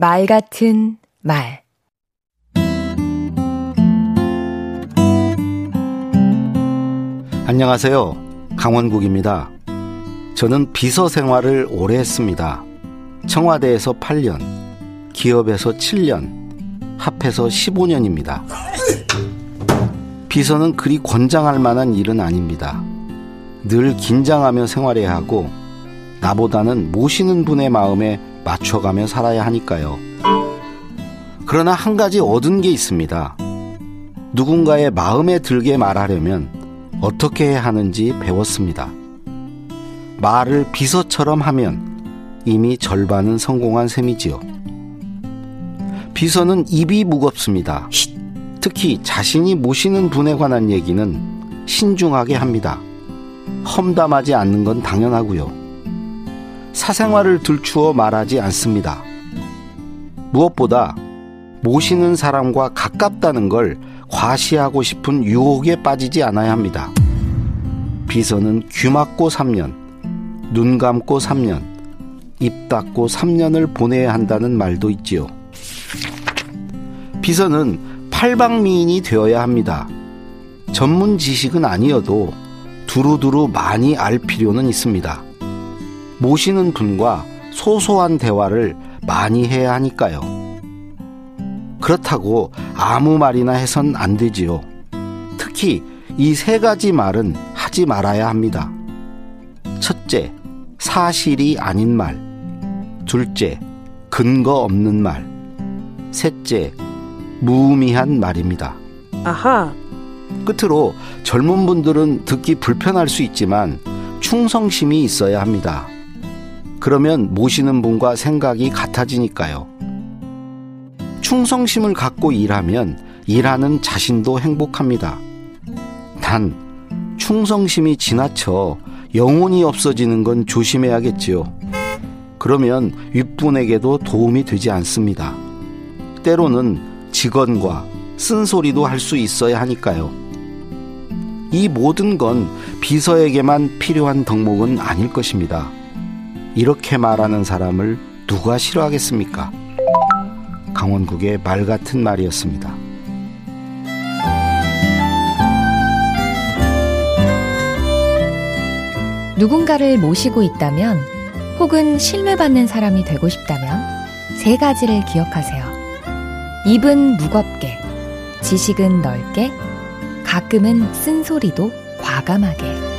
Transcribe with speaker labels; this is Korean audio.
Speaker 1: 말 같은 말
Speaker 2: 안녕하세요. 강원국입니다. 저는 비서 생활을 오래 했습니다. 청와대에서 8년, 기업에서 7년, 합해서 15년입니다. 비서는 그리 권장할 만한 일은 아닙니다. 늘 긴장하며 생활해야 하고 나보다는 모시는 분의 마음에 맞춰가며 살아야 하니까요. 그러나 한 가지 얻은 게 있습니다. 누군가의 마음에 들게 말하려면 어떻게 해야 하는지 배웠습니다. 말을 비서처럼 하면 이미 절반은 성공한 셈이지요. 비서는 입이 무겁습니다. 특히 자신이 모시는 분에 관한 얘기는 신중하게 합니다. 험담하지 않는 건 당연하고요. 사생활을 들추어 말하지 않습니다. 무엇보다 모시는 사람과 가깝다는 걸 과시하고 싶은 유혹에 빠지지 않아야 합니다. 비서는 귀 막고 3년, 눈 감고 3년, 입 닫고 3년을 보내야 한다는 말도 있지요. 비서는 팔방미인이 되어야 합니다. 전문 지식은 아니어도 두루두루 많이 알 필요는 있습니다. 모시는 분과 소소한 대화를 많이 해야 하니까요. 그렇다고 아무 말이나 해선 안 되지요. 특히 이 세 가지 말은 하지 말아야 합니다. 첫째, 사실이 아닌 말. 둘째, 근거 없는 말. 셋째, 무의미한 말입니다.
Speaker 3: 아하.
Speaker 2: 끝으로 젊은 분들은 듣기 불편할 수 있지만 충성심이 있어야 합니다. 그러면 모시는 분과 생각이 같아지니까요. 충성심을 갖고 일하면 일하는 자신도 행복합니다. 단, 충성심이 지나쳐 영혼이 없어지는 건 조심해야겠지요. 그러면 윗분에게도 도움이 되지 않습니다. 때로는 직원과 쓴소리도 할 수 있어야 하니까요. 이 모든 건 비서에게만 필요한 덕목은 아닐 것입니다. 이렇게 말하는 사람을 누가 싫어하겠습니까? 강원국의 말 같은 말이었습니다.
Speaker 1: 누군가를 모시고 있다면 혹은 신뢰받는 사람이 되고 싶다면 세 가지를 기억하세요. 입은 무겁게, 지식은 넓게, 가끔은 쓴소리도 과감하게.